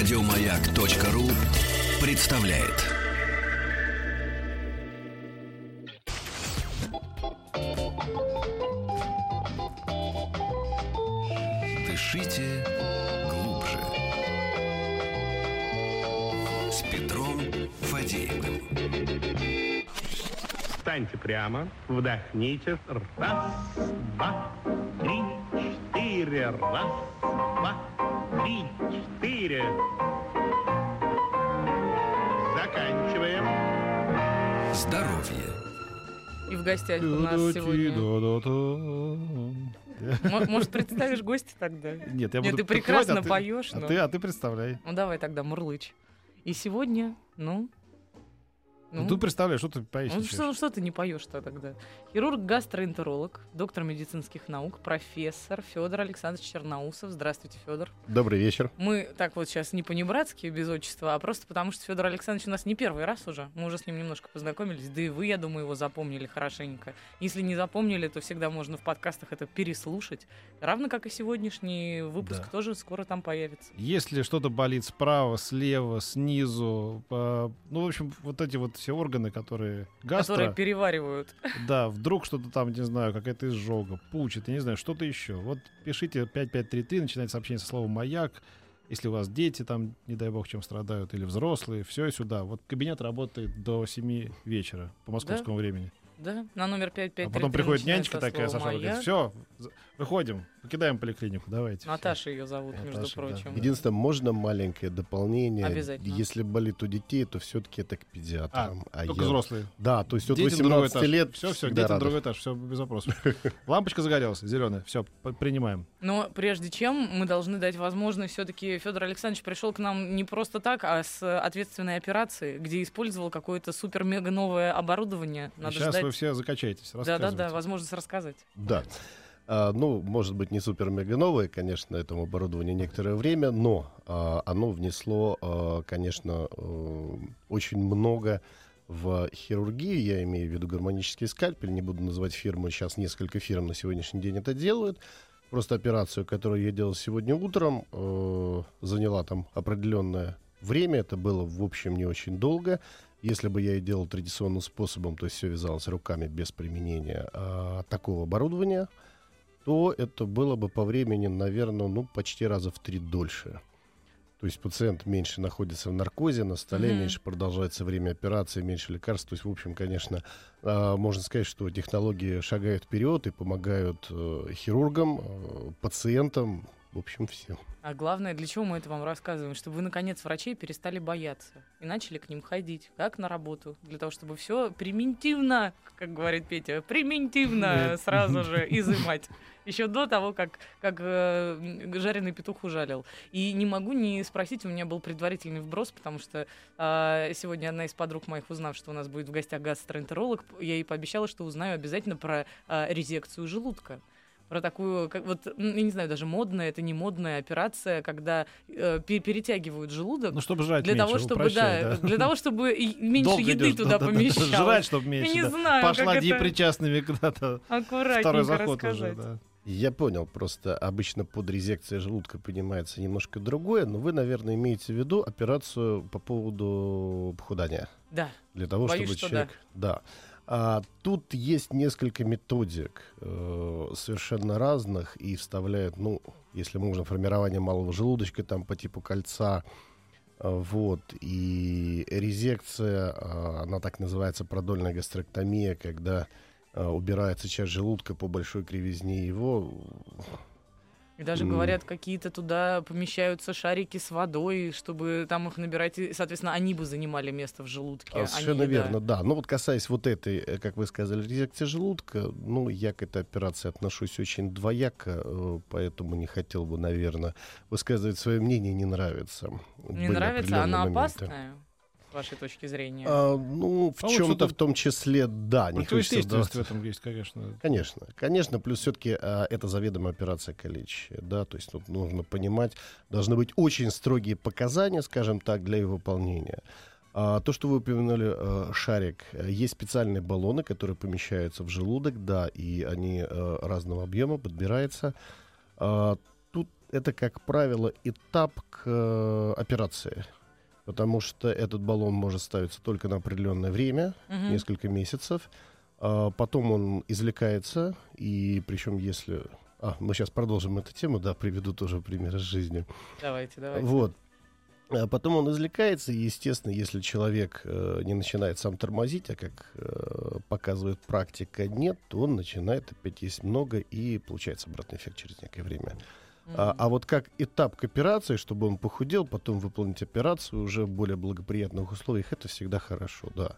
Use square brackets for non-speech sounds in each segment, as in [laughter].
Радиомаяк.ру представляет. Дышите глубже. С Петром Фадеевым. Встаньте прямо, вдохните. Раз, два, три, четыре. Раз, два, три, четыре. Заканчиваем. Здоровье. И в гостях у нас сегодня... Может, представишь гостя тогда? Нет, я Нет, буду ты прекрасно а поешь, А но- ты, а ты представляй. Ну, давай тогда, мурлыч. И сегодня, ну... Ну, ты представляешь, что ты поешь. ну, что, что ты не поешь-то тогда? Хирург-гастроэнтеролог, доктор медицинских наук, профессор Федор Александрович Черноусов. Здравствуйте, Федор. Добрый вечер. Мы так вот сейчас не по-небратски без отчества, а просто потому, что Федор Александрович у нас не первый раз уже. Мы уже с ним немножко познакомились, да и вы, я думаю, его запомнили хорошенько. Если не запомнили, то всегда можно в подкастах это переслушать. Равно как и сегодняшний выпуск Да. тоже скоро там появится. Если что-то болит справа, слева, снизу, по- ну, в общем, вот эти вот все органы, которые гастро, Которые переваривают. да, вдруг что-то там, не знаю, какая-то изжога, пучит, я не знаю, что-то еще. Вот пишите 5533, начинайте сообщение со словом «Маяк», если у вас дети там, не дай бог, чем страдают, или взрослые, все сюда. Вот кабинет работает до 7 вечера по московскому времени. Да, на номер 5533 А потом приходит нянечка такая, Саша, говорит, все, выходим, покидаем поликлинику, давайте. всё». Наташа ее зовут, между Наташа, да. прочим. Единственное, можно маленькое дополнение. Обязательно. Если болит у детей, то все-таки это к педиатрам. А, только я- взрослые. Да, то есть от Дети на другой 18 этаж. лет Все, все, дети на другой этаж, все без вопросов. Лампочка загорелась, зеленая. Все, принимаем. Но прежде чем, мы должны дать возможность все-таки Федор Александрович пришел к нам не просто так, а с ответственной операции, где использовал какое-то супер-мега новое оборудование. Надо Сейчас ждать. вы все закачаетесь. Да-да-да, рассказывайте. возможность рассказать. Да. А, ну, может быть, не супер-мега новое, конечно, этому оборудованию некоторое время, но а, оно внесло, а, конечно, э, очень много в хирургию, я имею в виду гармонический скальпель, не буду называть фирмы, сейчас несколько фирм на сегодняшний день это делают. Просто операцию, которую я делал сегодня утром, э, заняла там определенное время, это было, в общем, не очень долго. Если бы я и делал традиционным способом, то есть все вязалось руками без применения а, такого оборудования, то это было бы по времени, наверное, ну, почти раза в три дольше. То есть пациент меньше находится в наркозе, на столе, Мгм. меньше продолжается время операции, меньше лекарств. То есть, в общем, конечно, а, можно сказать, что технологии шагают вперед и помогают э, хирургам, э, пациентам, в общем, всем. А главное, для чего мы это вам рассказываем? Чтобы вы, наконец, врачей перестали бояться и начали к ним ходить, как на работу, для того, чтобы все примитивно, как говорит Петя, примитивно сразу же изымать. Еще до того, как, как э, жареный петух ужалил. И не могу не спросить, у меня был предварительный вброс, потому что а, сегодня одна из подруг моих, узнав, что у нас будет в гостях гастроэнтеролог, я ей пообещала, что узнаю обязательно про а, резекцию желудка про такую, как вот, я не знаю, даже модная, это не модная операция, когда э, пе- перетягивают желудок Ну, чтобы жрать для меньше, того, чтобы, упрощай, да, для того, чтобы меньше Долго еды идёшь, туда да-да-да, помещалось. Жрать, чтобы меньше, не да. знаю, Пошла как это депричастными куда-то. Второй аккуратненько заход уже, да. Я понял, просто обычно под резекцией желудка понимается немножко другое, но вы, наверное, имеете в виду операцию по поводу похудания. Да, Для того, Боюсь, чтобы что человек... Да. А, тут есть несколько методик э, совершенно разных и вставляют, ну, если можно, формирование малого желудочка там по типу кольца, а, вот, и резекция, а, она так называется продольная гастректомия, когда убирается часть желудка по большой кривизне его. И даже говорят, какие-то туда помещаются шарики с водой, чтобы там их набирать, и, соответственно, они бы занимали место в желудке. А, а Совершенно еда. верно, да. Ну вот касаясь вот этой, э, как вы сказали, резекции желудка, ну я к этой операции отношусь очень двояко, э, поэтому не хотел бы, наверное, высказывать свое мнение, не нравится. Не Были нравится? Она моменты. опасная, с вашей точки зрения? А, ну, в А чем-то в том числе, да, не хочется в этом есть, конечно. Конечно, конечно, плюс все-таки это заведомая операция калечия, да, то есть тут нужно понимать, должны быть очень строгие показания, скажем так, для ее выполнения. А, то, что вы упомянули, э, шарик, есть специальные баллоны, которые помещаются в желудок, да, и они э, разного объема, подбирается. А, тут это, как правило, этап к э, операции. Потому что этот баллон может ставиться только на определенное время, Мгм. несколько месяцев. А потом он извлекается, и причем если... А, мы сейчас продолжим эту тему, да, приведу тоже пример из жизни. Давайте, давайте. Вот. А потом он извлекается, и, естественно, если человек э, не начинает сам тормозить, а как э, показывает практика, нет, то он начинает опять есть много, и получается обратный эффект через некое время. А, а вот как этап к операции, чтобы он похудел, потом выполнить операцию уже в более благоприятных условиях, это всегда хорошо, да.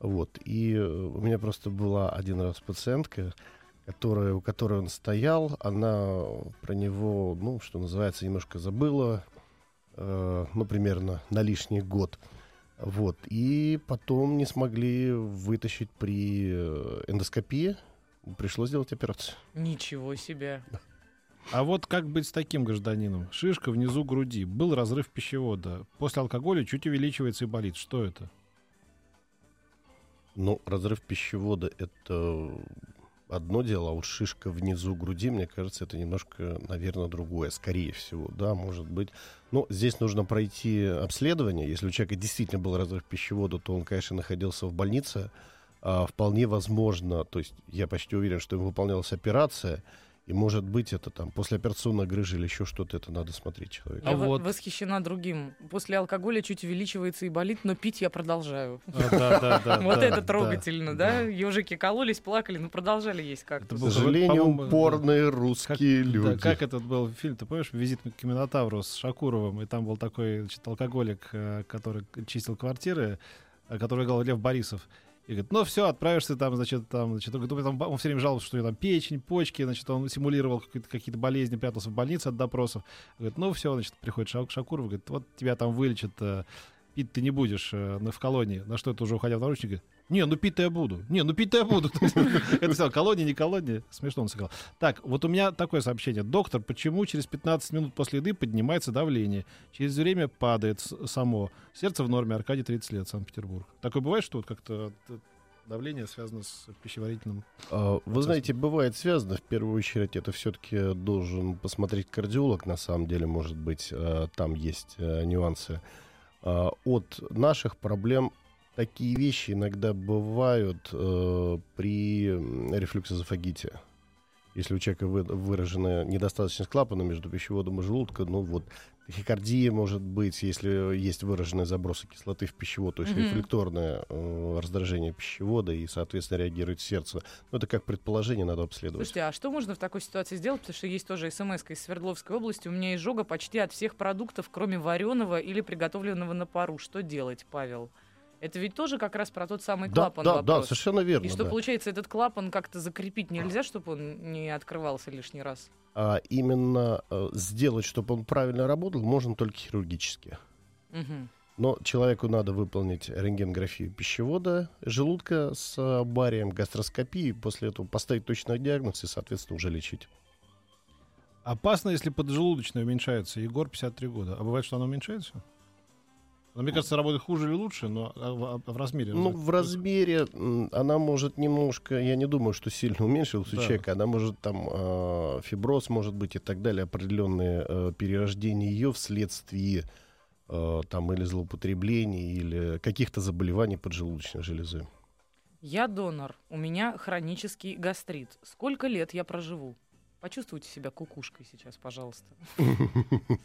Вот. И э, у меня просто была один раз пациентка, которая, у которой он стоял, она про него, ну, что называется, немножко забыла, э, ну, примерно на лишний год. Вот. И потом не смогли вытащить при э, эндоскопии. Пришлось сделать операцию. Ничего себе. А вот как быть с таким гражданином? Шишка внизу груди. Был разрыв пищевода. После алкоголя чуть увеличивается и болит. Что это? Ну, разрыв пищевода это одно дело, а вот шишка внизу груди, мне кажется, это немножко, наверное, другое, скорее всего, да, может быть. Но здесь нужно пройти обследование. Если у человека действительно был разрыв пищевода, то он, конечно, находился в больнице. А, вполне возможно, то есть я почти уверен, что ему выполнялась операция, и, может быть, это там послеоперационная грыжа или еще что-то, это надо смотреть человека. А Я вот- восхищена другим. После алкоголя чуть увеличивается и болит, но пить я продолжаю. А, [laughs] Вот это трогательно, да. Ежики кололись, плакали, но продолжали есть как-то. К сожалению, упорные русские люди. как этот был фильм, ты помнишь, «Визит к Минотавру» с Шакуровым, и там был такой значит, алкоголик, э, который чистил квартиры, э, который играл Лев Борисов. И говорит, ну все, отправишься там, значит, там, значит, он, говорит, там, он все время жаловался, что у него там печень, почки, значит, он симулировал какие-то, какие-то болезни, прятался в больнице от допросов. Говорит, ну все, значит, приходит Ша- Шакуров, говорит, вот тебя там вылечат, э, пить ты не будешь э, в колонии. На что это уже уходя в наручники, не, ну пить-то я буду. Не, ну пить-то я буду. [laughs] Есть, Это все, колония, не колония. Смешно он сказал. Так, вот у меня такое сообщение. Доктор, почему через 15 минут после еды поднимается давление? Через время падает само. Сердце в норме. Аркадий 30 лет, Санкт-Петербург. Такое бывает, что вот как-то э, давление связано с пищеварительным? А, Вы знаете, бывает связано. В первую очередь, это все-таки должен посмотреть кардиолог. На самом деле, может быть, э, там есть э, нюансы. А, От наших проблем такие вещи иногда бывают э, при рефлюксозофагите. Если у человека вы- выражена недостаточность клапана между пищеводом и желудком, ну вот тахикардия может быть, если есть выраженные забросы кислоты в пищевод, то есть Мгм. рефлекторное э, раздражение пищевода и, соответственно, реагирует сердце. Ну, это как предположение, надо обследовать. Слушайте, а что можно в такой ситуации сделать? Потому что есть тоже смс из Свердловской области. У меня изжога почти от всех продуктов, кроме вареного или приготовленного на пару. Что делать, Павел? Это ведь тоже как раз про тот самый да, клапан да, да, вопрос. совершенно верно. И что да. получается, этот клапан как-то закрепить нельзя, чтобы он не открывался лишний раз? А именно э, сделать, чтобы он правильно работал, можно только хирургически. Мгм. Но человеку надо выполнить рентгенграфию пищевода, желудка с э, барием, гастроскопии, после этого поставить точный диагноз и, соответственно, уже лечить. Опасно, если поджелудочная уменьшается. Егор, 53 года. А бывает, что она уменьшается? Ну, мне кажется, работает хуже или лучше, но а в, а в размере. Ну, в размере она может немножко, я не думаю, что сильно уменьшилась у Да. человека. Она может там э, фиброз, может быть, и так далее, определенные э, перерождения ее вследствие э, там или злоупотребления, или каких-то заболеваний поджелудочной железы. Я донор. У меня хронический гастрит. Сколько лет я проживу? Почувствуйте себя кукушкой сейчас, пожалуйста. [laughs]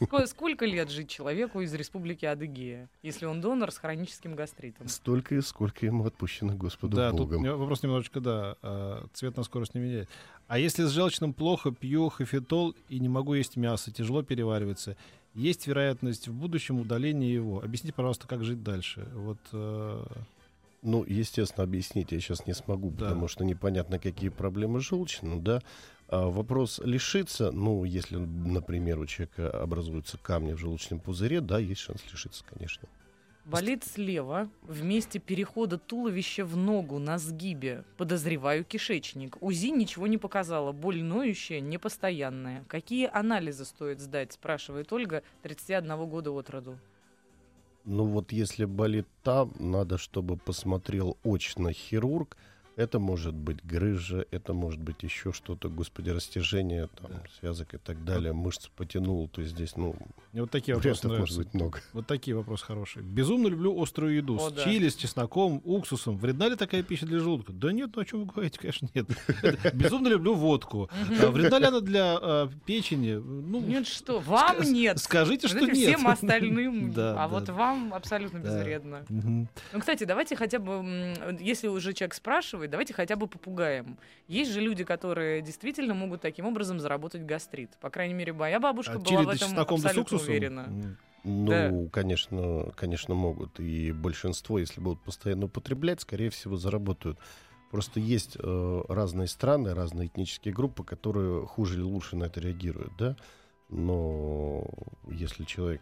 Ско- Сколько лет жить человеку из республики Адыгея, если он донор с хроническим гастритом? Столько, и сколько ему отпущено Господу Да, тут Богом. не- вопрос немножечко, да, а, цвет на скорость не меняет. А если с желчным плохо, пью хафетол и не могу есть мясо, тяжело переваривается, есть вероятность в будущем удаления его. Объясните, пожалуйста, как жить дальше. Вот, э, Ну, естественно, объяснить я сейчас не смогу, Да. потому что непонятно, какие проблемы желчные, да. А вопрос лишиться, ну, если, например, у человека образуются камни в желудочном пузыре, да, есть шанс лишиться, конечно. Болит слева, в месте перехода туловища в ногу на сгибе. Подозреваю кишечник. УЗИ ничего не показала. Боль ноющая, непостоянная. Какие анализы стоит сдать, спрашивает Ольга, 31 года от роду. Ну, вот если болит там, надо, чтобы посмотрел очно хирург. Это может быть грыжа, это может быть еще что-то, господи, растяжение там, Да. связок и так далее, мышцы потянул, то есть здесь, ну, Мне вот такие вопросы вариантов может быть много. Вот такие вопросы хорошие. Безумно люблю острую еду. О, с да. чили, с чесноком, уксусом. Вредна ли такая пища для желудка? Да нет, ну о чем вы говорите? Конечно, нет. Безумно люблю водку. А Вредна ли она для а, печени? Ну, Нет, что, вам нет. Скажите, что нет. Всем остальным, [laughs] а вот вам абсолютно безвредно. Ну, кстати, давайте хотя бы, если уже человек спрашивает, давайте хотя бы попугаем. Есть же люди, которые действительно могут таким образом заработать гастрит. По крайней мере, моя бабушка А была в этом абсолютно уверена. Ну, Да. конечно, конечно, могут. И большинство, если будут постоянно употреблять, скорее всего, заработают. Просто есть э, разные страны, разные этнические группы, которые хуже или лучше на это реагируют, да. Но если человек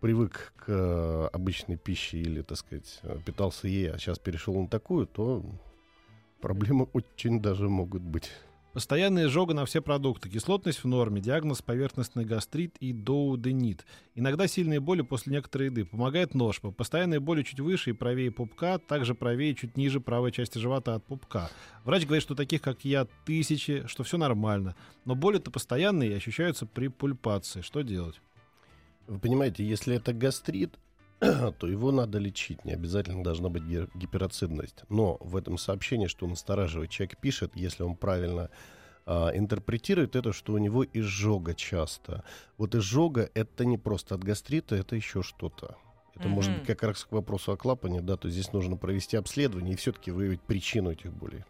привык к обычной пище или, так сказать, питался ей, а сейчас перешел на такую, то проблемы очень даже могут быть. Постоянная изжога на все продукты, кислотность в норме, диагноз поверхностный гастрит и доуденит. Иногда сильные боли после некоторой еды. Помогает ножпа. Постоянные боли чуть выше и правее пупка, также правее чуть ниже правой части живота от пупка. Врач говорит, что таких, как я, тысячи, что все нормально. Но боли-то постоянные и ощущаются при пульпации. Что делать? Вы понимаете, если это гастрит, [clears throat] то его надо лечить. Не обязательно должна быть гиперацидность. Но в этом сообщении, что настораживает, человек пишет, если он правильно а, интерпретирует это, что у него изжога часто. Вот изжога это не просто от гастрита, это еще что-то. Это может Мгм. быть как раз к вопросу о клапане, да, то здесь нужно провести обследование и все-таки выявить причину этих болей.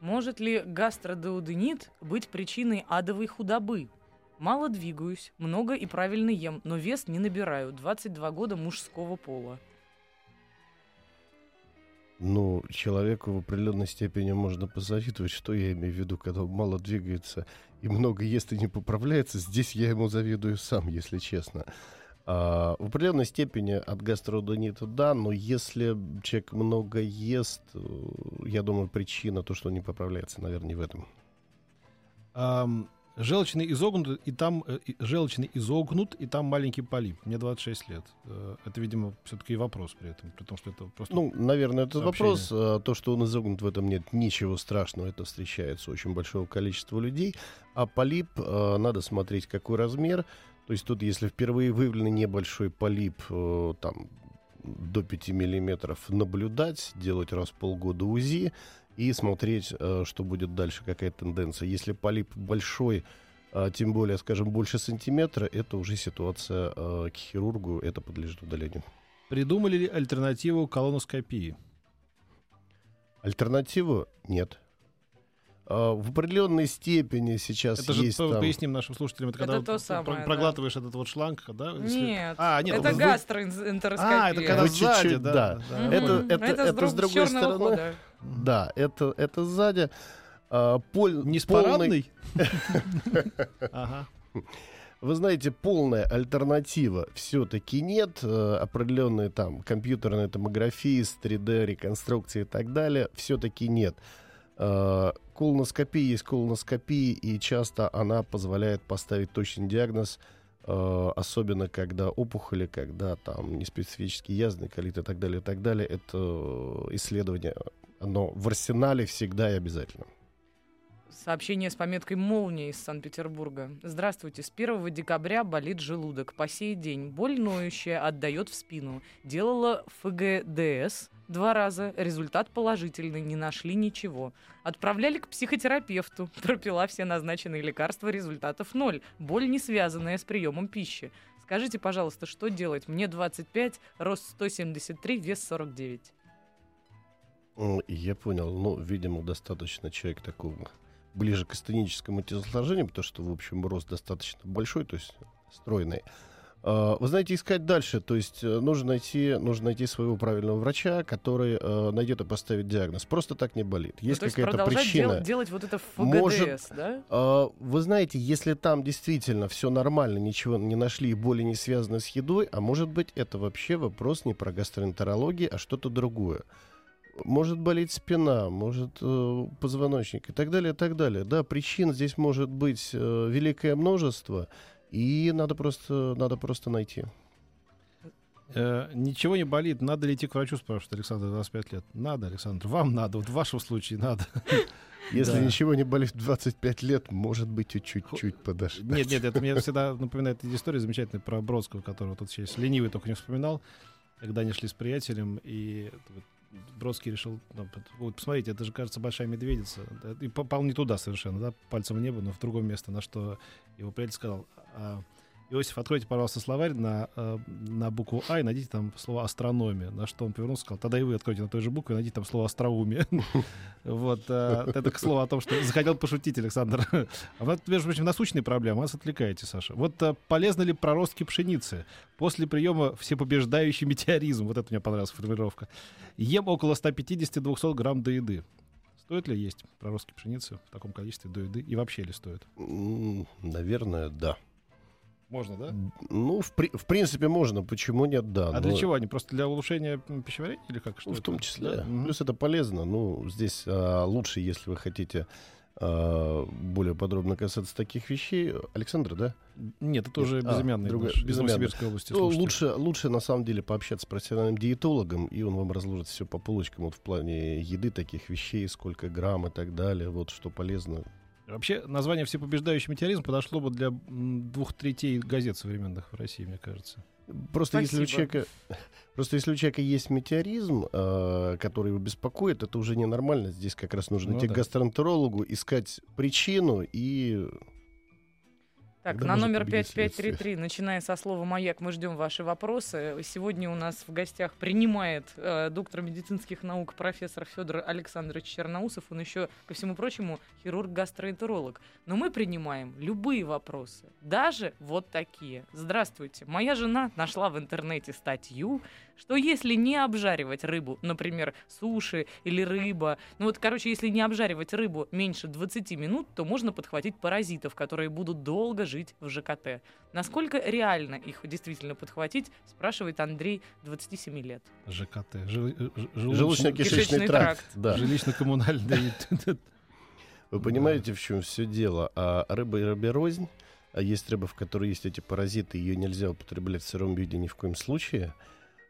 Может ли гастродеуденит быть причиной адовой худобы? Мало двигаюсь, много и правильно ем, но вес не набираю. 22 года мужского пола. Ну, человеку в определенной степени можно позавидовать, что я имею в виду, когда он мало двигается и много ест и не поправляется. Здесь я ему завидую сам, если честно. А, в определенной степени от гастродонита да, но если человек много ест, э, я думаю, причина то, что он не поправляется, наверное, не в этом. Ам, желчный изогнут, и там э, желчный изогнут, и там маленький полип. Мне 26 лет. Э, Это, видимо, все-таки и вопрос при этом, при том, что это просто... Ну, наверное, это Сообщение. вопрос. А, То, что он изогнут, в этом нет ничего страшного. Это встречается очень большого количества людей. А полип, а, надо смотреть, какой размер. То есть тут, если впервые выявлен небольшой полип, э, там, до 5 миллиметров, наблюдать, делать раз в полгода УЗИ и смотреть, э, что будет дальше, какая тенденция. Если полип большой, а, тем более, скажем, больше сантиметра, это уже ситуация э, к хирургу, это подлежит удалению. Придумали ли альтернативу колоноскопии? Альтернативу нет. А, в определенной степени сейчас Это же есть по- там... поясним нашим слушателям, это, Это когда то вот самое, про- да. проглатываешь этот вот шланг, да? если- Нет, А, нет, это вы- гастроэнтероскопия. А, это когда Вы сзади, чуть-чуть, да. да. да. Это- это- это, это с, с другой стороны- хода. Да, это, это сзади. А, пол- Не с парадной? [laughs] Ага. Вы знаете, полная альтернатива все-таки нет. Э, Определенные там компьютерные томографии, с 3D, реконструкции и так далее, все-таки нет. Э, Колоноскопия есть колоноскопия, и часто она позволяет поставить точный диагноз, э, особенно когда опухоли, когда там неспецифический язвенный колит и так далее, и так далее. Это э, исследование, оно в арсенале всегда и обязательно. Сообщение с пометкой «Молния» из Санкт-Петербурга. Здравствуйте. С 1 декабря болит желудок. По сей день боль ноющая отдает в спину. Делала ФГДС два раза. Результат положительный. Не нашли ничего. Отправляли к психотерапевту. [laughs] Пропила все назначенные лекарства. Результатов ноль. Боль не связанная с приемом пищи. Скажите, пожалуйста, что делать? Мне 25, рост 173, вес 49. М, Я понял. Ну, видимо, достаточно человек такого ближе к астеническому телосложению, потому что, в общем, рост достаточно большой, то есть стройный. А, Вы знаете, искать дальше, то есть э, нужно найти, нужно найти своего правильного врача, который э, найдет и поставит диагноз. Просто так не болит. Ну, Есть есть какая-то причина. дел- делать вот это ФГДС, Может, да? А, Вы знаете, если там действительно все нормально, ничего не нашли, и боли не связаны с едой, а может быть это вообще вопрос не про гастроэнтерологию, а что-то другое. Может болеть спина, может э, позвоночник и так далее, и так далее. Да, причин здесь может быть э, великое множество, и надо просто, надо просто найти. Э, ничего не болит, надо ли идти к врачу, спрашивает Александр, 25 лет. Надо, Александр, вам надо, вот в вашем случае надо. [laughs] Если Да. ничего не болит в 25 лет, может быть, и чуть-чуть подождать. Нет, нет, это мне [laughs] всегда напоминает история замечательная про Бродского, которого тут сейчас ленивый только не вспоминал, когда они шли с приятелем, и Бродский решил, ну, вот, посмотрите, это же, кажется, большая медведица. И попал не туда совершенно, да, пальцем в небо, но в другое место, на что его приятель сказал, «А, Иосиф, откройте, пожалуйста, словарь на, э, на букву А и найдите там слово астрономия. На что он повернулся и сказал, тогда и вы откройте на той же букве и найдите там слово остроумие. [laughs] Вот, э, это к слову о том, что захотел пошутить Александр. А вот, между прочим, насущные проблемы, вас отвлекаете, Саша. Вот э, полезны ли проростки пшеницы после приема всепобеждающий метеоризм? Вот это мне понравилась формулировка. Ем около 150-200 грамм до еды. Стоит ли есть проростки пшеницы в таком количестве до еды? И вообще ли стоит? Наверное, да. Можно, да? Ну, в, при- в принципе, можно. Почему нет, да. А для но- чего они? Просто для улучшения пищеварения или как? Что Ну, в том числе. Да? Мгм. Плюс это полезно. Ну, здесь а, лучше, если вы хотите а, более подробно касаться таких вещей. Александр, да? Нет, это уже. А, безымянный другой- наш из безымянный. Новосибирской области. Ну, лучше, лучше, на самом деле, пообщаться с профессиональным диетологом, и он вам разложит все по полочкам вот в плане еды, таких вещей, сколько грамм и так далее, вот что полезно. Вообще, название «Всепобеждающий метеоризм» подошло бы для двух третей газет современных в России, мне кажется. Просто если, у человека, просто если у человека есть метеоризм, э, который его беспокоит, это уже ненормально. Здесь как раз нужно Ну идти да. к гастроэнтерологу, искать причину и Так, Тогда на номер победить 5533, начиная со слова «Маяк», мы ждем ваши вопросы. Сегодня у нас в гостях принимает э, доктор медицинских наук профессор Федор Александрович Черноусов. Он еще, ко всему прочему, хирург-гастроэнтеролог. Но мы принимаем любые вопросы, даже вот такие. Здравствуйте. Моя жена нашла в интернете статью, что если не обжаривать рыбу, например, суши или рыба, ну вот, короче, если не обжаривать рыбу меньше 20 минут, то можно подхватить паразитов, которые будут долго жить в ЖКТ. Насколько реально их действительно подхватить, спрашивает Андрей, 27 лет. ЖКТ. жел- э, желудочно-кишечный Кишечный тракт. тракт. Да. Жилищно-коммунальный. [laughs] Вы понимаете, в чем все дело? А рыба и рыбе рознь. А есть рыба, в которой есть эти паразиты, ее нельзя употреблять в сыром виде ни в коем случае.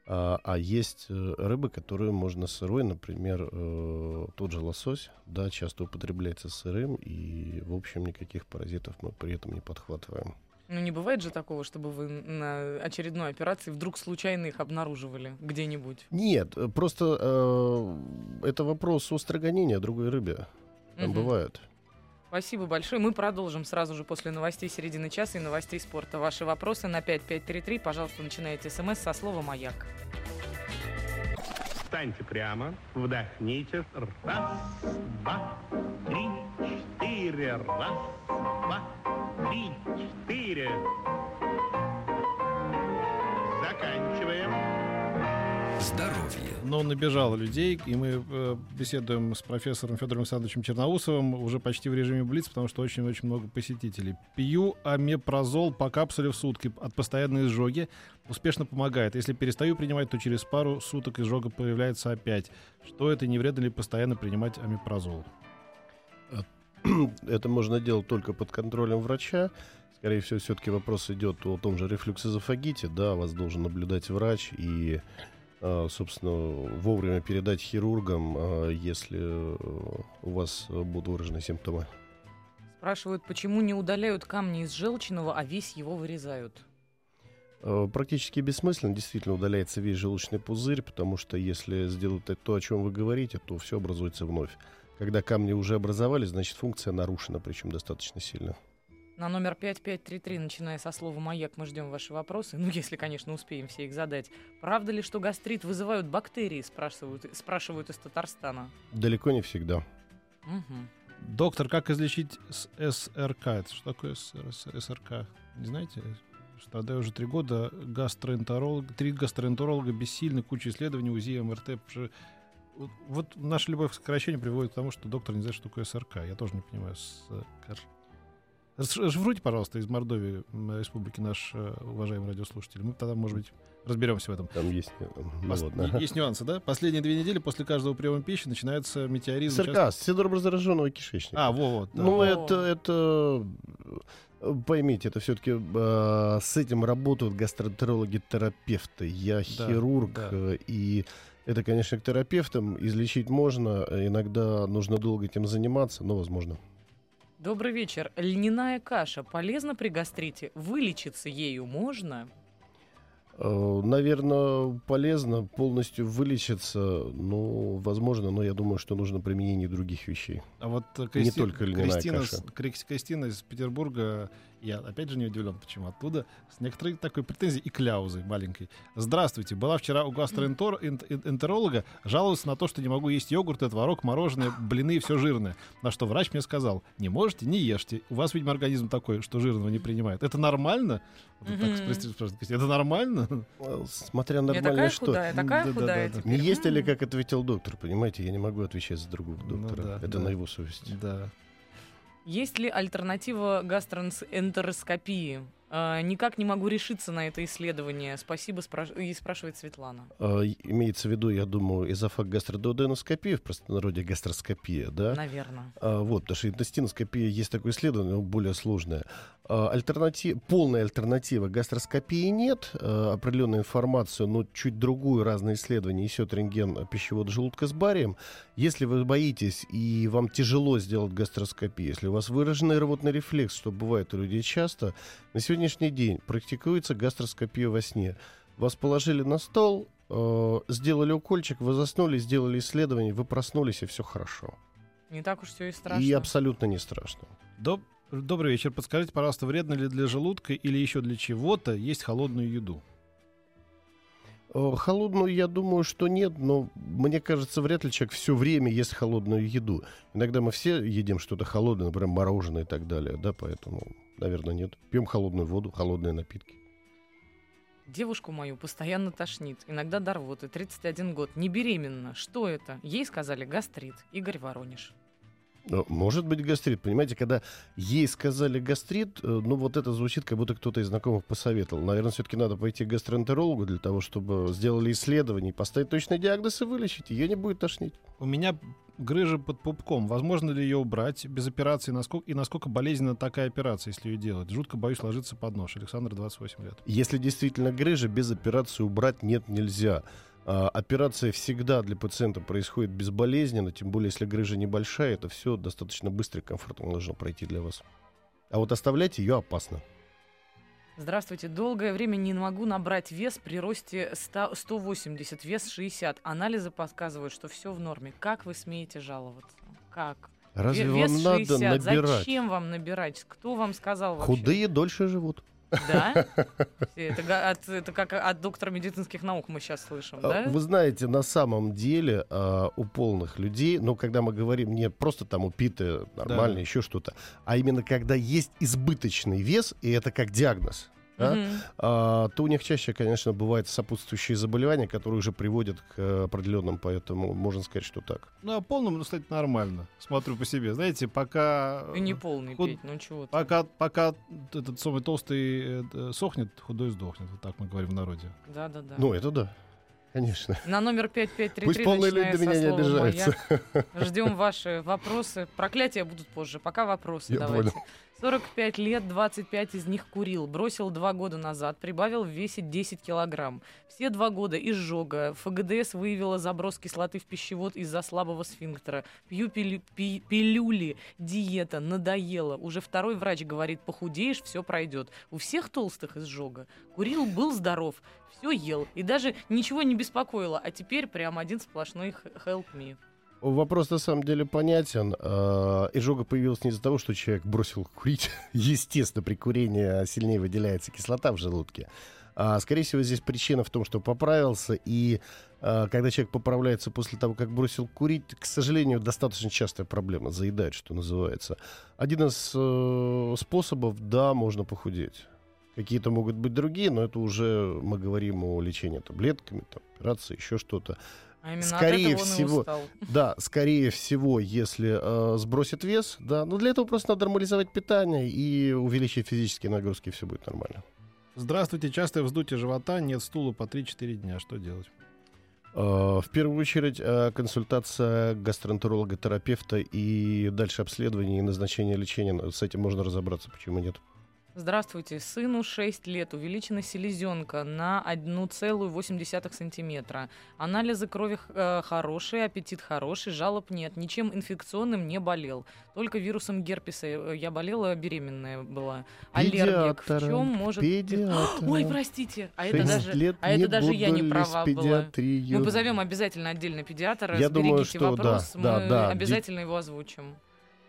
А, а есть э, рыбы, которую можно сырой, например, э, тот же лосось, да, часто употребляется сырым, и, в общем, никаких паразитов мы при этом не подхватываем. Ну, не бывает же такого, чтобы вы на очередной операции вдруг случайно их обнаруживали где-нибудь. Нет, э, просто э, это вопрос острого гонения другой рыбе. Там Мгм. бывает. Спасибо большое. Мы продолжим сразу же после новостей середины часа и новостей спорта. Ваши вопросы на 5533. Пожалуйста, начинайте смс со слова «Маяк». Встаньте прямо, вдохните. Раз, два, три, четыре. Раз, два, три, четыре. Заканчиваем. Здоровье. Но набежало людей, и мы э, беседуем с профессором Федором Александровичем Черноусовым уже почти в режиме Блиц, потому что очень-очень много посетителей. Пью амепрозол по капсуле в сутки от постоянной изжоги. Успешно помогает. Если перестаю принимать, то через пару суток изжога появляется опять. Что это, не вредно ли постоянно принимать амепрозол? [clears throat] Это можно делать только под контролем врача. Скорее всего, все-таки вопрос идет о том же рефлюксозофагите. Да, вас должен наблюдать врач и, э, собственно, вовремя передать хирургам, э, если э, у вас будут выражены симптомы. Спрашивают, почему не удаляют камни из желчного, а весь его вырезают? Э, Практически бессмысленно действительно удаляется весь желудочный пузырь, потому что если сделать то, о чем вы говорите, то все образуется вновь. Когда камни уже образовались, значит функция нарушена, причем достаточно сильно. На номер 5533, начиная со слова «Маяк», мы ждем ваши вопросы. Ну, если, конечно, успеем все их задать. Правда ли, что гастрит вызывают бактерии, спрашивают, спрашивают из Татарстана? Далеко не всегда. Мгм. Доктор, как излечить с- СРК? Это что такое СР- СРК? Не знаете? Страдаю уже три года. Гастроэнтеролог, три гастроэнтеролога бессильны, куча исследований, УЗИ, МРТ. Вот- Вот наша любовь к сокращению приводит к тому, что доктор не знает, что такое СРК. Я тоже не понимаю. СРК. Расшифруйте, пожалуйста, из Мордовии республики наш э, уважаемый радиослушатель. Мы тогда, может быть, разберемся в этом. Там есть... э, ну Пос- ладно. Есть нюансы, да? Последние две недели после каждого приема пищи начинается метеоризм. СРК, синдром раздраженного кишечника. А, во, вот. да. Ну, О. это, это Э, Поймите, это все-таки с этим работают гастроэнтерологи-терапевты. Я Да, хирург, да. э, и это, конечно, к терапевтам излечить можно. Иногда нужно долго этим заниматься, но возможно. Добрый вечер. Льняная каша полезна при гастрите? Вылечиться ею можно? Наверное, полезно полностью вылечиться. Ну, возможно, но я думаю, что нужно применение других вещей. А вот э, Не Кристи- только льняная Кристина, каша. Кристина из Петербурга, я опять же не удивлен, почему оттуда, с некоторой такой претензией и кляузой маленькой. Здравствуйте, была вчера у гастроэнтеролога, [clears throat] жалуюсь на то, что не могу есть йогурт, творог, мороженое, [clears throat] блины и все жирное. На что врач мне сказал, не можете, не ешьте. У вас, видимо, организм такой, что жирного не принимает. Это нормально? Вот так. Э, Кристина, Это нормально? Смотря Я нормально такая что. худая, такая Да-да-да-да. худая Не есть ли, М. как ответил доктор, понимаете? Я не могу отвечать за другого Ну доктора. да, Это да. на его совести. Да. Есть ли альтернатива гастроэнтероскопии? А, никак не могу решиться на это исследование. Спасибо, спраш- и спрашивает Светлана. А, имеется в виду, я думаю, эзофагогастродуоденоскопия, в простонародье гастроскопия, да? Наверное. А, вот, потому что интестиноскопия есть такое исследование, но более сложное. Альтернатив, полная альтернатива гастроскопии нет. Определенную информацию, но чуть другую, разные исследования несет рентген пищевода желудка с барием. Если вы боитесь и вам тяжело сделать гастроскопию, если у вас выраженный рвотный рефлекс, что бывает у людей часто, на сегодняшний день практикуется гастроскопия во сне. Вас положили на стол, э, сделали укольчик, вы заснули, сделали исследование, вы проснулись, и все хорошо. Не так уж все и страшно. И абсолютно не страшно. Доб- Добрый вечер. Подскажите, пожалуйста, вредно ли для желудка или еще для чего-то есть холодную еду? Э, Холодную, я думаю, что нет, но мне кажется, вряд ли человек все время ест холодную еду. Иногда мы все едим что-то холодное, например, мороженое и так далее, да, поэтому, наверное, нет. Пьем холодную воду, холодные напитки. Девушку мою постоянно тошнит. Иногда до рвоты. 31 год. Не беременна. Что это? Ей сказали гастрит. Игорь Воронеж. Но Может быть гастрит, понимаете, когда ей сказали гастрит, э, ну вот это звучит, как будто кто-то из знакомых посоветовал. Наверное, все-таки надо пойти к гастроэнтерологу для того, чтобы сделали исследование, поставить точный диагноз и вылечить. Ее не будет тошнить. У меня грыжа под пупком. Возможно ли ее убрать без операции? Насколько, и насколько болезненна такая операция, если ее делать? Жутко боюсь ложиться под нож. Александр, 28 лет. Если действительно грыжа, без операции убрать нет нельзя. А, операция всегда для пациента происходит безболезненно, тем более если грыжа небольшая, это все достаточно быстро и комфортно должно пройти для вас. А вот оставлять ее опасно. Здравствуйте. Долгое время не могу набрать вес при росте 100 180, вес 60. Анализы подсказывают, что все в норме. Как вы смеете жаловаться? Как? Разве Ве- вам вес надо 60. набирать? Зачем вам набирать? Кто вам сказал вообще? Худые дольше живут. Да? [laughs] Это, от- это как от доктора медицинских наук мы сейчас слышим, А, да? Вы знаете, на самом деле а, у полных людей, ну, когда мы говорим не просто там упитые, нормально, Да. еще что-то, а именно когда есть избыточный вес, и это как диагноз, да, а, то у них чаще, конечно, бывают сопутствующие заболевания, которые уже приводят к э, определенным, поэтому можно сказать, что так. Ну, а полным, ну, кстати, нормально. Смотрю по себе. Знаете, пока... И не полный Худ- петь, ну чего ты. Пока, пока этот самый толстый э, э, сохнет, худой сдохнет. Вот так мы говорим в народе. Да-да-да. Ну, это да, конечно. На номер 5533 Пусть полные люди меня не обижаются. Ждем ваши вопросы. Проклятия будут позже. Пока вопросы Я давайте. понял. 45 лет, 25 из них курил. Бросил два года назад. Прибавил в весе 10 килограмм. Все два года изжога. ФГДС выявила заброс кислоты в пищевод из-за слабого сфинктера. Пью пили- пи- пилюли. Диета. Надоело. Уже второй врач говорит, похудеешь, все пройдет. У всех толстых изжога. Курил, был здоров. Все ел. И даже ничего не беспокоило. А теперь прям один сплошной help me. Вопрос на самом деле понятен. А, Изжога появилась не из-за того, что человек бросил курить. [laughs] Естественно, при курении сильнее выделяется кислота в желудке. А, скорее всего, здесь причина в том, что поправился, и а, когда человек поправляется после того, как бросил курить, к сожалению, достаточно частая проблема, заедает, что называется. Один из э, способов, да, можно похудеть. Какие-то могут быть другие, но это уже мы говорим о лечении таблетками, там, операции, еще что-то. А именно Скорее от этого он и всего, устал. Да, скорее всего, если э, сбросит вес, да, но для этого просто надо нормализовать питание и увеличить физические нагрузки, все будет нормально. Здравствуйте. Частое вздутие живота, нет стула по 3-4 дня. Что делать? Э, в первую очередь э, консультация гастроэнтеролога-терапевта и дальше обследование и назначение лечения. С этим можно разобраться, почему нет. Здравствуйте. Сыну 6 лет. Увеличена селезенка на 1,8 сантиметра. Анализы крови э, хорошие, аппетит хороший, жалоб нет. Ничем инфекционным не болел. Только вирусом герпеса э, я болела, беременная была. Аллергик. В чем может... [gasps] педиатра. Ой, простите. А это даже, а это даже я не права была. Мы позовем обязательно отдельно педиатра. Я думаю, что вопрос. да, да, Мы да. обязательно его озвучим.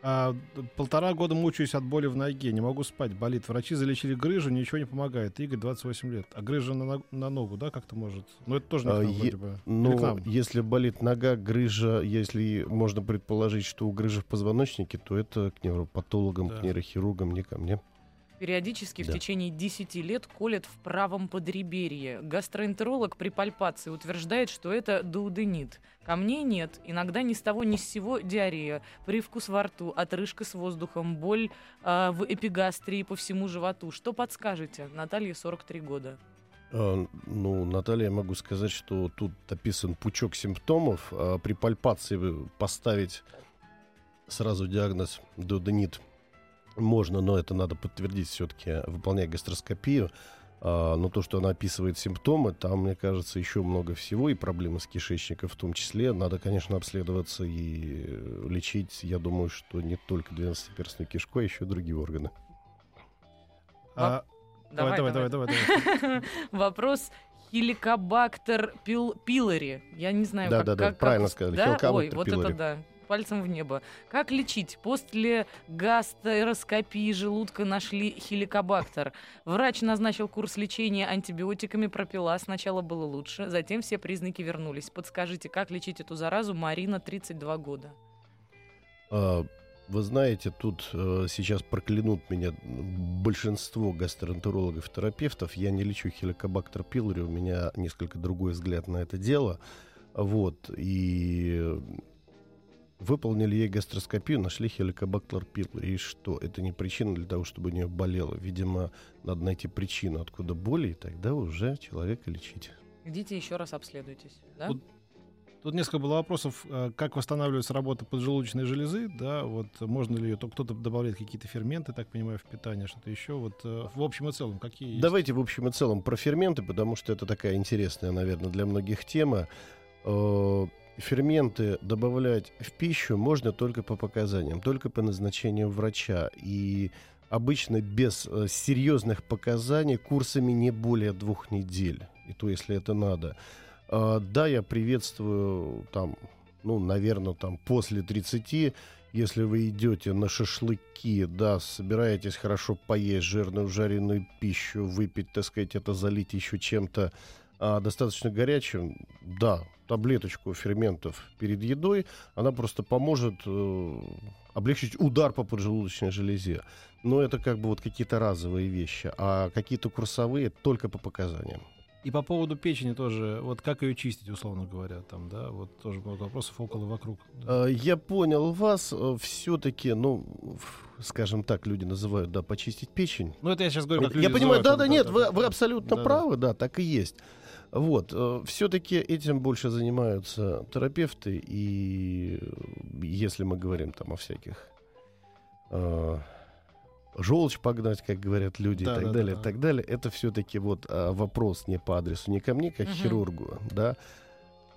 А, полтора года мучаюсь от боли в ноге, не могу спать, болит. Врачи залечили грыжу, ничего не помогает. Игорь, 28 лет. А грыжа на, ног- на ногу, да, как-то может? Ну, это тоже не к А, нам е- вроде бы. К Ну, если болит нога, грыжа, если можно предположить, что у грыжи в позвоночнике, то это к невропатологам, Да. к нейрохирургам, не ко мне. Периодически в Да. течение 10 лет колят в правом подреберье. Гастроэнтеролог при пальпации утверждает, что это дуоденит. Камней нет, иногда ни с того ни с сего диарея, привкус во рту, отрыжка с воздухом, боль а, в эпигастрии по всему животу. Что подскажете? Наталья, 43 года. А, Ну, Наталья, я могу сказать, что тут описан пучок симптомов. А При пальпации поставить сразу диагноз дуоденит можно, но это надо подтвердить все-таки, выполняя гастроскопию. А, Но то, что она описывает симптомы, там, мне кажется, еще много всего, и проблемы с кишечником в том числе. Надо, конечно, обследоваться и э, лечить, я думаю, что не только 12-перстную кишку, а еще и другие органы. А, давай, давай, давай, давай. давай. [laughs] Вопрос хеликобактер пил пилори. Я не знаю, как, Да-да-да, как- правильно как- сказали, Да? хеликобактер Ой, вот это да. Пальцем в небо. Как лечить? После гастероскопии желудка нашли хеликобактер. Врач назначил курс лечения антибиотиками, пропила. Сначала было лучше, затем все признаки вернулись. Подскажите, как лечить эту заразу? Марина, 32 года. А, Вы знаете, тут э, сейчас проклянут меня большинство гастроэнтерологов терапевтов. Я не лечу хеликобактер пилори, у меня несколько другой взгляд на это дело. Вот, и выполнили ей гастроскопию, нашли хеликобактер пилори. И что? Это не причина для того, чтобы у нее болело. Видимо, надо найти причину, откуда боли, и тогда уже человека лечить. Идите еще раз обследуйтесь. Да? Вот Тут несколько было вопросов, э, как восстанавливается работа поджелудочной железы, да, вот можно ли ее, то кто-то добавляет какие-то ферменты, так понимаю, в питание, что-то еще, вот э, в общем и целом, какие есть? Давайте в общем и целом про ферменты, потому что это такая интересная, наверное, для многих тема. Ферменты добавлять в пищу можно только по показаниям, только по назначению врача. И обычно без э, серьезных показаний курсами не более двух недель. И то, если это надо. А, Да, я приветствую там, ну, наверное, там после 30, если вы идете на шашлыки, да, собираетесь хорошо поесть жирную жареную пищу, выпить, так сказать, это залить еще чем-то а, достаточно горячим, да, таблеточку ферментов перед едой, она просто поможет э, облегчить удар по поджелудочной железе. Но это как бы вот какие-то разовые вещи, а какие-то курсовые только по показаниям. И по поводу печени тоже, вот как ее чистить, условно говоря, там, да, вот тоже много вопросов около вокруг. да. Э, Я понял вас. Все-таки, ну, скажем так, люди называют, да, почистить печень. Ну, это я сейчас говорю, как Я понимаю, называют, да, там, да, нет, вы, да, вы да. абсолютно Да, да. правы, да, так и есть. Вот, все-таки этим больше занимаются терапевты, и э, если мы говорим там о всяких э, желчь погнать, как говорят люди, Да, и так да, да, далее, да. и так далее, это все-таки вот а, вопрос не по адресу, не ко мне, как Мгм. хирургу, да.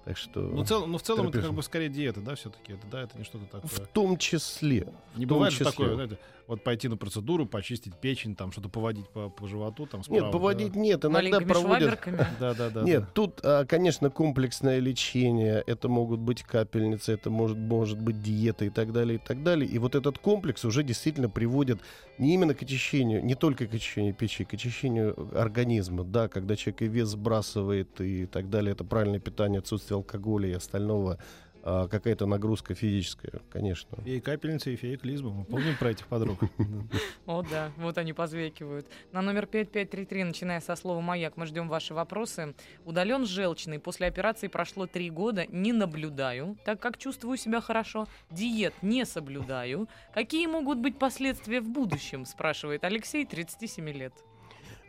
Так что Ну, в целом, ну, в целом это терапевт. как бы скорее диета, да, все-таки, это, да, это не что-то такое. в том числе. Не в том бывает числе. такое, знаете, вот пойти на процедуру, почистить печень, там что-то поводить по, по животу, там справа, Нет, да. поводить нет, иногда проводят... Да, да, да. Нет, да. тут, а, конечно, комплексное лечение, это могут быть капельницы, это может, может быть диета и так далее, и так далее. И вот этот комплекс уже действительно приводит не именно к очищению, не только к очищению печи, к очищению организма, да, когда человек и вес сбрасывает и так далее, это правильное питание, отсутствие алкоголя и остального, а, какая-то нагрузка физическая, конечно. Фея капельница и фея клизма. Мы помним про этих подруг. [laughs] О, да, вот они позвекивают. На номер 5533, начиная со слова «Маяк», мы ждем ваши вопросы. Удален желчный. После операции прошло три года. Не наблюдаю, так как чувствую себя хорошо. Диет не соблюдаю. Какие могут быть последствия в будущем, спрашивает Алексей, 37 лет.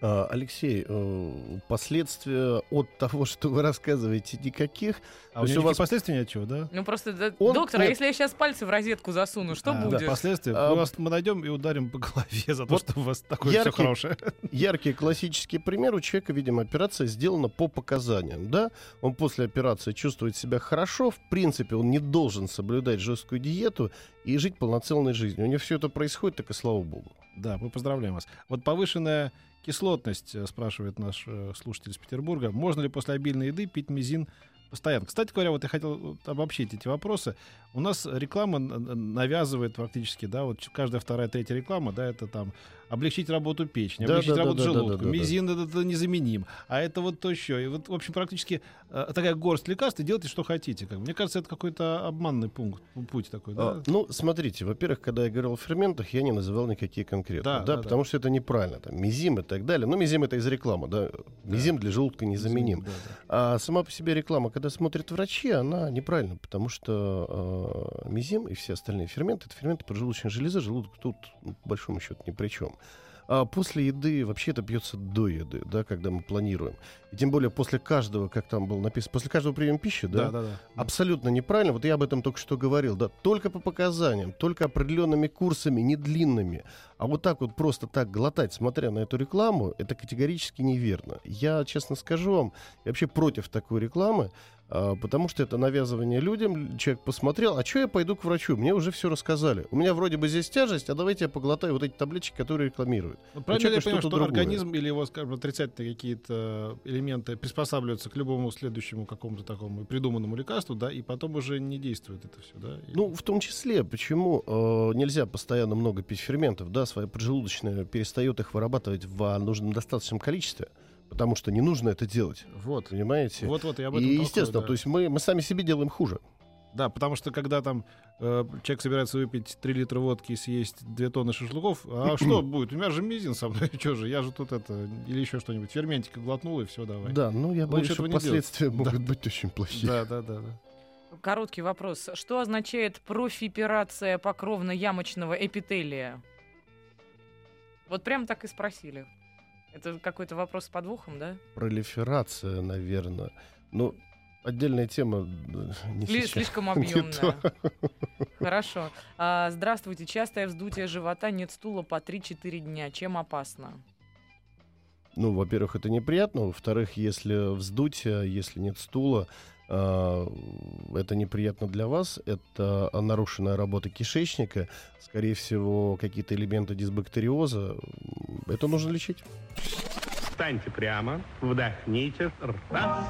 А, Алексей, э, последствия от [laughs] того, что вы рассказываете, никаких. А у у вас- последствий нет чего, да? Ну просто, да, Он- доктор, а если я сейчас пальцы в розетку засуну, что А, будет? Да, последствия. А, Мы, вас, мы найдем и ударим по голове [laughs] за то, Вот что у вас такое все яркий- хорошее. Яркий классический пример. У человека, видимо, операция сделана по показаниям. Да? Он после операции чувствует себя хорошо. В принципе, он не должен соблюдать жесткую диету и жить полноценной жизнью. У него все это происходит, так и слава богу. Да, мы поздравляем вас. Вот повышенная кислотность, э, спрашивает наш э, слушатель из Петербурга. Можно ли после обильной еды пить мизин постоянно? Кстати говоря, вот я хотел вот обобщить эти вопросы. У нас реклама навязывает фактически, да, вот каждая вторая, третья реклама, да, это там облегчить работу печени, Да, облегчить да, да, работу да, да, желудка, да, да, да. мизин это, это незаменим, а это вот то еще. И вот, в общем, практически э, такая горсть лекарств, и делайте, что хотите. Как. Мне кажется, это какой-то обманный пункт, путь такой, да? А, ну, смотрите, во-первых, когда я говорил о ферментах, я не называл никакие конкретно. Да, Да, да, да. потому что это неправильно. Там, мизим и так далее. Но мизим это из рекламы, да. Мизим для желудка незаменим. Да, да. А сама по себе реклама, когда смотрят врачи, она неправильна, потому что э, мизим и все остальные ферменты, это ферменты поджелудочной железы, желудок тут, ну, по большому счету, ни при чем. А после еды вообще это бьется до еды, да, когда мы планируем. И тем более после каждого, как там было написано, после каждого приема пищи, да, Да, да, да. Абсолютно неправильно. Вот я об этом только что говорил. Да, только по показаниям, только определенными курсами, не длинными. А вот так вот просто так глотать, смотря на эту рекламу, это категорически неверно. Я, честно скажу вам, я вообще против такой рекламы, потому что это навязывание людям. Человек посмотрел, а что я пойду к врачу? Мне уже все рассказали. У меня вроде бы здесь тяжесть, а давайте я поглотаю вот эти таблетки, которые рекламируют. Ну, правильно я понимаю, что другое. организм или его, скажем, отрицательные какие-то элементы приспосабливаются к любому следующему какому-то такому придуманному лекарству, да, и потом уже не действует это все, да? И- Ну, в том числе, почему э, нельзя постоянно много пить ферментов, да, своя поджелудочная перестает их вырабатывать в нужном достаточном количестве, потому что не нужно это делать, вот. понимаете? Вот-вот, я об этом И, толкую, естественно, да. то есть мы, мы сами себе делаем хуже. Да, потому что когда там э, человек собирается выпить 3 литра водки и съесть 2 тонны шашлыков, а [clears throat] что будет? У меня же мизин со мной, [laughs] что же, я же тут это, или еще что-нибудь, ферментика глотнул и все, давай. Да, ну я боюсь, что не делать. последствия [laughs] Да. могут быть очень плохие. Да, да, да, да. Короткий вопрос. Что означает профиперация покровно-ямочного эпителия? Вот прям так и спросили. Это какой-то вопрос с подвохом, да? Пролиферация, наверное. Ну, отдельная тема. э, Не сейчас. слишком [laughs] объемная. Хорошо. А, здравствуйте. Частое вздутие живота, нет стула по 3-4 дня. Чем опасно? Ну, во-первых, это неприятно. Во-вторых, если вздуть, а если нет стула, это неприятно для вас. Это нарушенная работа кишечника. Скорее всего, какие-то элементы дисбактериоза. Это нужно лечить. Встаньте прямо, вдохните. Раз,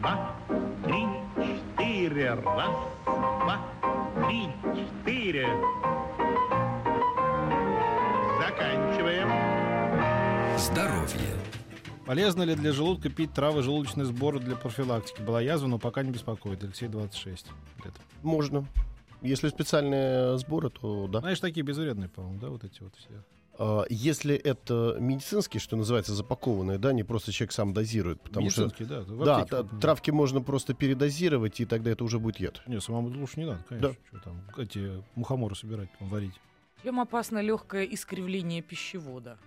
два, три, четыре. Раз, два, три, четыре. Заканчиваем. Здоровье. Полезно ли для желудка пить травы желудочный сбор для профилактики? Была язва, но пока не беспокоит. Алексей 26 лет. Можно. Если специальные сборы, то да. Знаешь, такие безвредные, по-моему, да, вот эти вот все. А, Если это медицинские, что называется, запакованные, да, не просто человек сам дозирует, потому что Медицинские, да. в да, та- купим. травки можно просто передозировать, и тогда это уже будет яд. Не, самому лучше не надо, конечно. Что там, эти мухоморы собирать, там, варить. Чем опасно легкое искривление пищевода?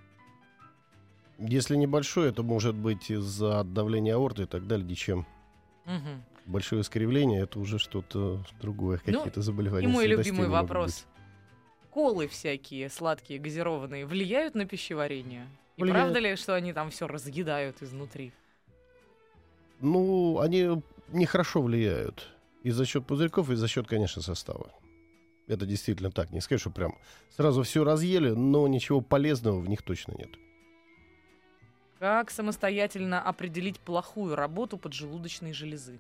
Если небольшое, то может быть из-за давления аорты и так далее, ничем. Мгм. Большое искривление это уже что-то другое, Ну, какие-то заболевания. И мой любимый вопрос. Колы всякие, сладкие, газированные, влияют на пищеварение? И Влияют. правда ли, что они там все разъедают изнутри? Ну, они нехорошо влияют. И за счет пузырьков, и за счет, конечно, состава. Это действительно так. Не скажу, что прям сразу все разъели, но ничего полезного в них точно нет. Как самостоятельно определить плохую работу поджелудочной железы?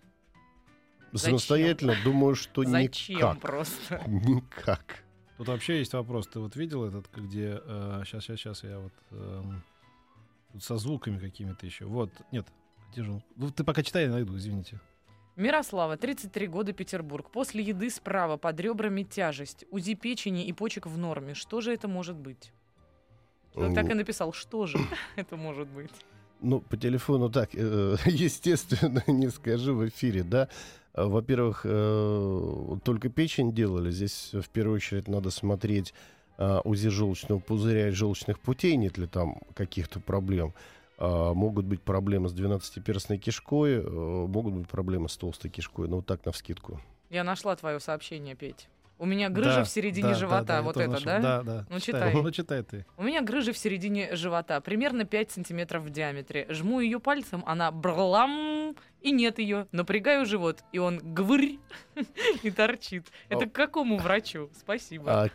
Зачем? Самостоятельно думаю, что Зачем никак. просто? Никак. Тут вообще есть вопрос. Ты вот видел этот, где... сейчас, сейчас, сейчас я вот... эм, тут со звуками какими-то еще. Вот, нет. Где же он? Ну, ты пока читай, я найду, извините. Мирослава, 33 года, Петербург. После еды справа под ребрами тяжесть. УЗИ печени и почек в норме. Что же это может быть? Он так и написал, что же [laughs] это может быть? Ну, по телефону так, э, [laughs] естественно, [laughs] не скажу в эфире, да. Во-первых, э, только печень делали. Здесь в первую очередь надо смотреть а, УЗИ желчного пузыря и желчных путей, нет ли там каких-то проблем. А, могут быть проблемы с 12-перстной кишкой, э, могут быть проблемы с толстой кишкой. Ну, вот так, навскидку. Я нашла твое сообщение, Петь. У меня грыжа Да, в середине да, да, живота, да, я вот это, нашел. да? Да, да. Ну, читай. [laughs] Ну, читай ты. У меня грыжа в середине живота, примерно 5 сантиметров в диаметре. Жму ее пальцем, она бралам, и нет ее. Напрягаю живот, и он гвырь [laughs] и торчит. Это к какому врачу? Спасибо. А.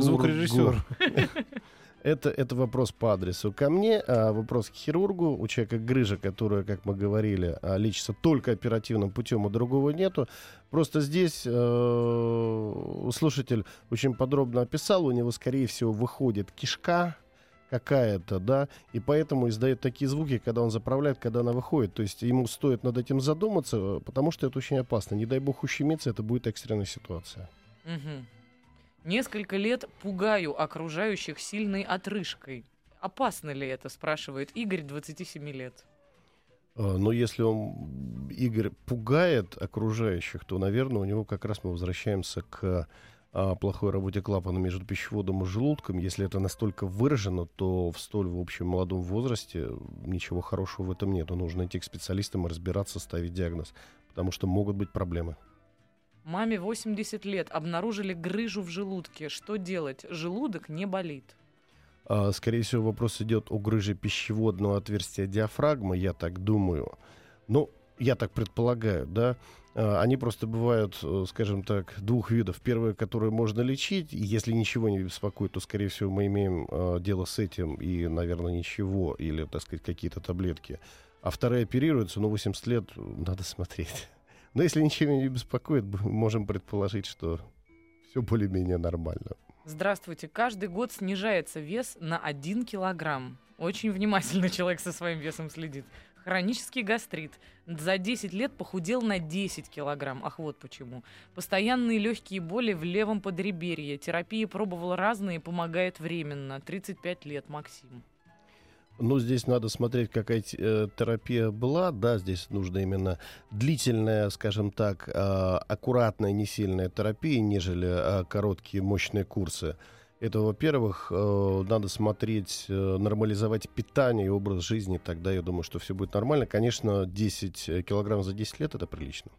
Звукорежиссер. [laughs] Это, это вопрос по адресу ко мне, а вопрос к хирургу. У человека грыжа, которая, как мы говорили, а, лечится только оперативным путем, а другого нету. Просто здесь э, слушатель очень подробно описал, у него, скорее всего, выходит кишка какая-то, да, и поэтому издает такие звуки, когда он заправляет, когда она выходит. То есть ему стоит над этим задуматься, э, потому что это очень опасно. Не дай бог ущемиться, это будет экстренная ситуация. Мгм. Nесколько лет пугаю окружающих сильной отрыжкой. Опасно ли это, спрашивает Игорь, 27 лет. А, Но если он, Игорь, пугает окружающих, то, наверное, у него как раз мы возвращаемся к а, плохой работе клапана между пищеводом и желудком. Если это настолько выражено, то в столь, в общем, молодом возрасте ничего хорошего в этом нет. Нужно идти к специалистам и разбираться, ставить диагноз, потому что могут быть проблемы. Маме 80 лет, обнаружили грыжу в желудке. Что делать? Желудок не болит. А, Скорее всего, вопрос идет о грыже пищеводного отверстия диафрагмы, я так думаю. Ну, я так предполагаю, да. А, Они просто бывают, э, скажем так, двух видов. Первое, которое можно лечить, если ничего не беспокоит, то, скорее всего, мы имеем э, дело с этим, и, наверное, ничего, или, так сказать, какие-то таблетки. А вторая оперируется, но 80 лет э, надо смотреть. Но если ничего не беспокоит, можем предположить, что все более-менее нормально. Здравствуйте. Каждый год снижается вес на 1 килограмм. Очень внимательно [laughs] человек со своим весом следит. Хронический гастрит. За 10 лет похудел на 10 килограмм. Ах, вот почему. Постоянные легкие боли в левом подреберье. Терапии пробовал разные, помогает временно. 35 лет, Максим. Ну, здесь надо смотреть, какая э, терапия была. Да, здесь нужно именно длительная, скажем так, э, аккуратная, не сильная терапия, нежели э, короткие, мощные курсы. Это, во-первых, э, надо смотреть, э, нормализовать питание и образ жизни, тогда я думаю, что все будет нормально. Конечно, 10 килограмм за 10 лет это прилично.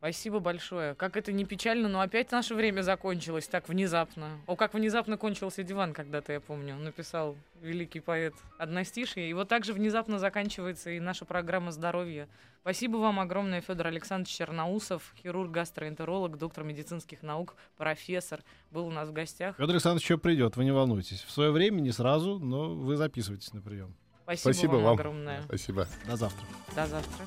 Спасибо большое. Как это не печально, но опять наше время закончилось так внезапно. О, как внезапно кончился диван когда-то, я помню, написал великий поэт Одностишье. И вот так же внезапно заканчивается и наша программа здоровья. Спасибо вам огромное, Федор Александрович Черноусов, хирург, гастроэнтеролог, доктор медицинских наук, профессор, был у нас в гостях. Федор Александрович еще придет, вы не волнуйтесь. В свое время, не сразу, но вы записывайтесь на прием. Спасибо, вам, огромное. Спасибо. До завтра. До завтра.